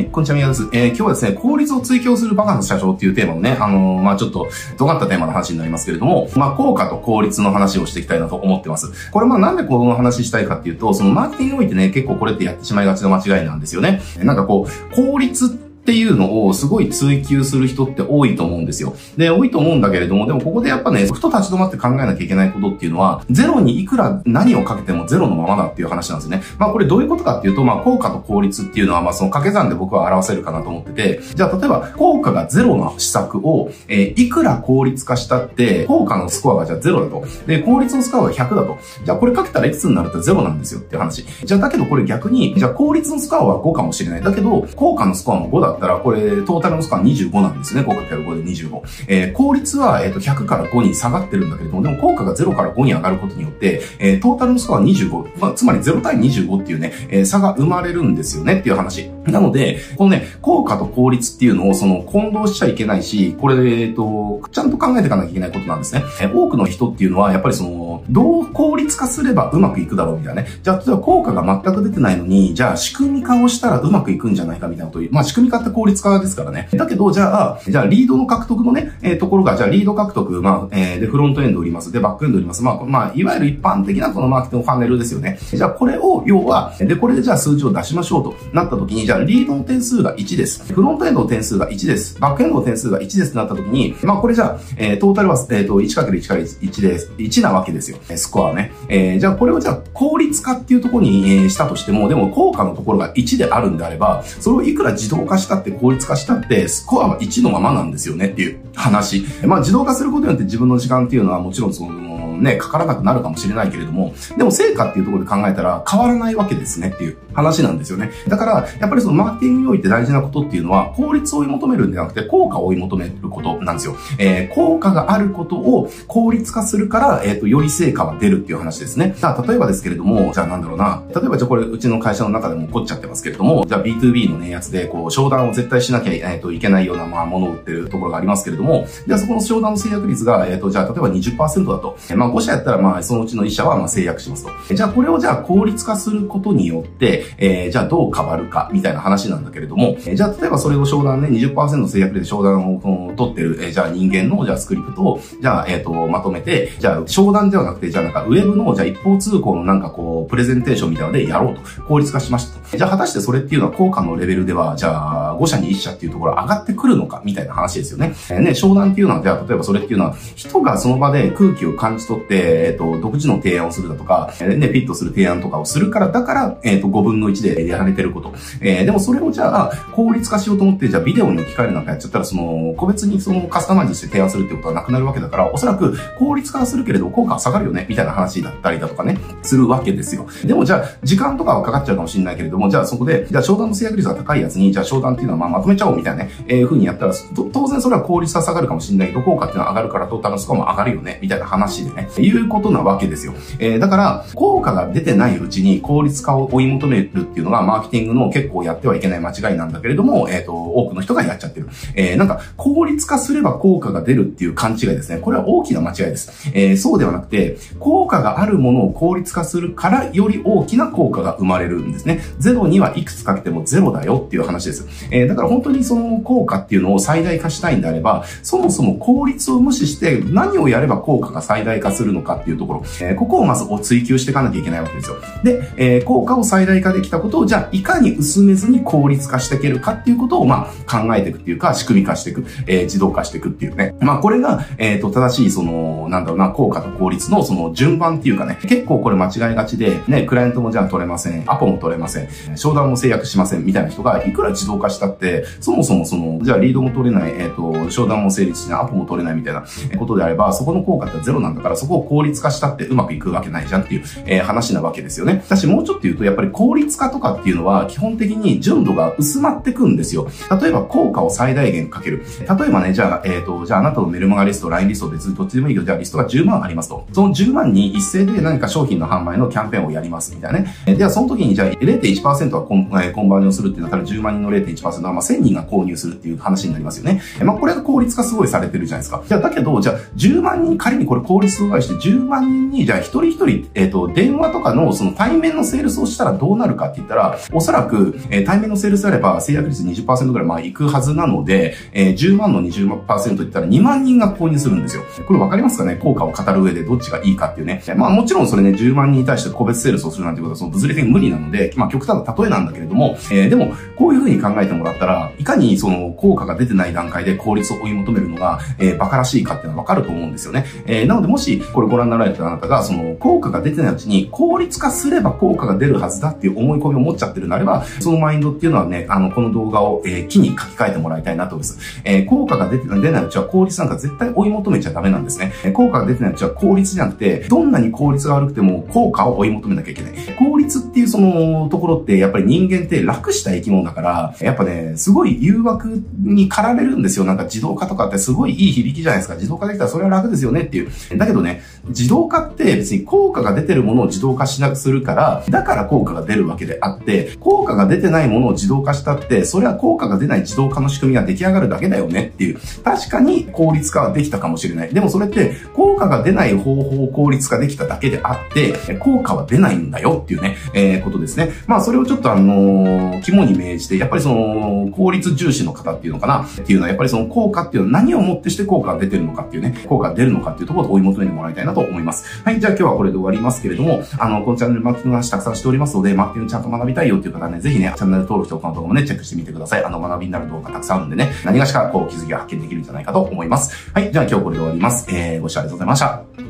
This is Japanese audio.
はい、こんにちは、宮です。えー、今日はですね、効率を追求するバカンス社長っていうテーマのね、あのー、まあちょっと、尖ったテーマの話になりますけれども、まあ効果と効率の話をしていきたいなと思ってます。これまあなんでこの話したいかっていうと、そのマーケティングにおいてね、結構これってやってしまいがちの間違いなんですよね。なんかこう、効率ってっていうのをすごい追求する人って多いと思うんですよ。で、多いと思うんだけれども、でもここでやっぱね、ふと立ち止まって考えなきゃいけないことっていうのは、ゼロにいくら何をかけてもゼロのままだっていう話なんですね。まあこれどういうことかっていうと、まあ効果と効率っていうのは、まあその掛け算で僕は表せるかなと思ってて、じゃあ例えば効果がゼロの施策を、えー、いくら効率化したって、効果のスコアがじゃあゼロだと。で、効率のスコアが100だと。じゃあこれかけたらいくつになるとゼロなんですよっていう話。じゃあだけどこれ逆に、じゃあ効率のスコアは5かもしれない。だけど、効果のスコアも5だったら、これ、トータルのスコア25なんですね。5かける5で25。えー、効率は、えっ、ー、と、100から5に下がってるんだけれども、でも効果が0から5に上がることによって、えー、トータルのスコア25、まあ、つまり0対25っていうね、えー、差が生まれるんですよねっていう話。なので、このね、効果と効率っていうのをその混同しちゃいけないし、これ、えっ、ー、と、ちゃんと考えていかなきゃいけないことなんですね。えー、多くの人っていうのは、やっぱりその、どう効率化すればうまくいくだろうみたいなね。じゃあ、例えば効果が全く出てないのに、じゃあ仕組み化をしたらうまくいくんじゃないかみたいなことまあ仕組み化って効率化ですからね。だけど、じゃあ、じゃあリードの獲得のね、えー、ところが、じゃあリード獲得、まあ、えー、で、フロントエンド売ります。で、バックエンド売ります。まあ、まあ、いわゆる一般的なこのマーケティングファネルですよね。じゃあこれを、要は、で、これでじゃあ数字を出しましょうとなった時に、じゃあリードの点数が1です。フロントエンドの点数が1です。バックエンドの点数が1ですってなった時に、まあこれじゃあ、えー、トータルは、えっ、ー、と、1×1 から1です。1なわけですよ。スコアね。えー、じゃあこれをじゃあ効率化っていうところに、え、したとしても、でも効果のところが1であるんであれば、それをいくら自動化したって効率化したって、スコアは1のままなんですよねっていう話。まあ自動化することによって自分の時間っていうのはもちろんその、ね、かからなくなるかもしれないけれども、でも成果っていうところで考えたら変わらないわけですねっていう話なんですよね。だから、やっぱりそのマーケティングにおいて大事なことっていうのは、効率を追い求めるんじゃなくて、効果を追い求めることなんですよ。えー、効果があることを効率化するから、えっ、ー、と、より成果が出るっていう話ですね。じゃあ、例えばですけれども、じゃあなんだろうな。例えばじゃあこれ、うちの会社の中でも起こっちゃってますけれども、じゃあ B2B のね、やつで、こう、商談を絶対しなきゃ、えー、といけないような、まあ、ものを売ってるところがありますけれども、じゃあそこの商談の制約率が、えっ、ー、と、じゃあ例えば20%だと。ま、5社やったら、まあ、そのうちの1社は、まあ、制約しますと。じゃあ、これをじゃあ効率化することによって、えー、じゃあどう変わるか、みたいな話なんだけれども、えー、じゃあ、例えばそれを商談ね、20%制約で商談を取ってる、えー、じゃあ人間の、じゃあスクリプトを、じゃあ、えっ、と、まとめて、じゃあ、商談ではなくて、じゃあなんか、ウェブの、じゃあ一方通行のなんかこう、プレゼンテーションみたいなのでやろうと。効率化しました。じゃあ、果たしてそれっていうのは効果のレベルでは、じゃあ、5社に1社っていうところ上がってくるのか、みたいな話ですよね。えー、ね、商談っていうのは、じゃあ、例えばそれっていうのは、人がその場で空気を感じ取って、えっ、ー、と、独自の提案をするだとか、えー、ね、フィットする提案とかをするから、だから、えっ、ー、と、5分の1でやられてること。えー、でもそれをじゃあ、効率化しようと思って、じゃあビデオに置き換えるなんかやっちゃったら、その、個別にそのカスタマイズして提案するってことはなくなるわけだから、おそらく効率化するけれど効果は下がるよね、みたいな話だったりだとかね、するわけですよ。でもじゃあ、時間とかはかかっちゃうかもしれないけれども、じゃあそこで、じゃあ商談の制約率が高いやつに、じゃあ商談っていうのはのまあまとめちゃおうみたいなね、えー、風にやったら、当然それは効率は下がるかもしれないけど、効果っていうのは上がるからトータルのスコアも上がるよね、みたいな話でね、いうことなわけですよ。えー、だから、効果が出てないうちに効率化を追い求めるっていうのが、マーケティングの結構やってはいけない間違いなんだけれども、えっ、ー、と、多くの人がやっちゃってる。えー、なんか、効率化すれば効果が出るっていう勘違いですね。これは大きな間違いです。えー、そうではなくて、効果があるものを効率化するから、より大きな効果が生まれるんですね。ゼロにはいくつかけてもゼロだよっていう話です。えー、だから本当にその効果っていうのを最大化したいんであれば、そもそも効率を無視して何をやれば効果が最大化するのかっていうところ、えー、ここをまず追求していかなきゃいけないわけですよ。で、えー、効果を最大化できたことを、じゃあ、いかに薄めずに効率化していけるかっていうことを、まあ、考えていくっていうか、仕組み化していく、えー、自動化していくっていうね。まあ、これが、えっ、ー、と、正しい、その、なんだろうな、効果と効率の、その、順番っていうかね、結構これ間違いがちで、ね、クライアントもじゃあ取れません、アポも取れません、商談も制約しません、みたいな人が、いくら自動化してたって、そもそもその、じゃあリードも取れない、えっ、ー、と、商談も成立しない、アポも取れないみたいなことであれば、そこの効果ってゼロなんだから、そこを効率化したってうまくいくわけないじゃんっていう、えー、話なわけですよね。私もうちょっと言うと、やっぱり効率化とかっていうのは、基本的に純度が薄まってくんですよ。例えば、効果を最大限かける。例えばね、じゃあ、えっ、ー、と、じゃああなたのメルマガリスト、LINE リスト、別にどっちでもいいけど、じゃあリストが10万ありますと。その10万に一斉で何か商品の販売のキャンペーンをやりますみたいなね。では、その時にじゃあ0.1%はコン,、えー、コンバージョンするっていうのは、10万人の0.1%は、まあ、1000人が購入するっていう話になりますよね。まあ、これが効率化すごいされてるじゃないですか。じゃあ、だけど、じゃあ、10万人、仮にこれ効率を害して10万人に、じゃあ一人一人、えっ、ー、と、電話とかのその対面のセールスをしたらどうなるかって言ったら、おそらく、えー、対面のセールスあれば制約率20%ぐらいまあいくはずなので、えー、10万の20%言ったら2万人が購入するんですよ。これわかりますかね？効果を語る上でどっちがいいかっていうね。まあもちろんそれね、10万人に対して個別セールスをするなんてことはその物理的に無理なので、まあ極端な例えなんだけれども、えー、でも、こういうふうに考えてももらったら、いかにその効果が出てない段階で効率を追い求めるのが、えー、馬鹿らしいかっていうのはわかると思うんですよね。えー、なのでもし、これご覧になられたあなたが、その効果が出てないうちに効率化すれば効果が出るはずだっていう思い込みを持っちゃってるなれば、そのマインドっていうのはね、あの、この動画を、えー、機に書き換えてもらいたいなと思います。えー、効果が出て出ないうちは効率なんか絶対追い求めちゃダメなんですね。えー、効果が出てないうちは効率じゃなくて、どんなに効率が悪くても効果を追い求めなきゃいけない。効率っていうそのところって、やっぱり人間って楽した生き物だから、やっぱね、すごい誘惑に駆られるんですよ。なんか自動化とかってすごいいい響きじゃないですか。自動化できたらそれは楽ですよねっていう。だけどね、自動化って別に効果が出てるものを自動化しなくするから、だから効果が出るわけであって、効果が出てないものを自動化したって、それは効果が出ない自動化の仕組みが出来上がるだけだよねっていう。確かに効率化はできたかもしれない。でもそれって、効果が出ない方法を効率化できただけであって、効果は出ないんだよっていうね、えー、ことですね。まあそれをちょっとあのー、肝に銘じて、やっぱりその、効率重視の方っていうのかなっていうのは、やっぱりその効果っていうのは何をもってして効果が出てるのかっていうね、効果が出るのかっていうところを追い求めてもらいたいなと思います。はい、じゃあ今日はこれで終わりますけれども、あの、このチャンネルマーケティングの話たくさんしておりますので、マーケティングちゃんと学びたいよっていう方はね、ぜひね、チャンネル登録しておくの動画もね、チェックしてみてください。あの、学びになる動画たくさんあるんでね、何がしかこう気づきが発見できるんじゃないかと思います。はい、じゃあ今日これで終わります。えー、ご視聴ありがとうございました。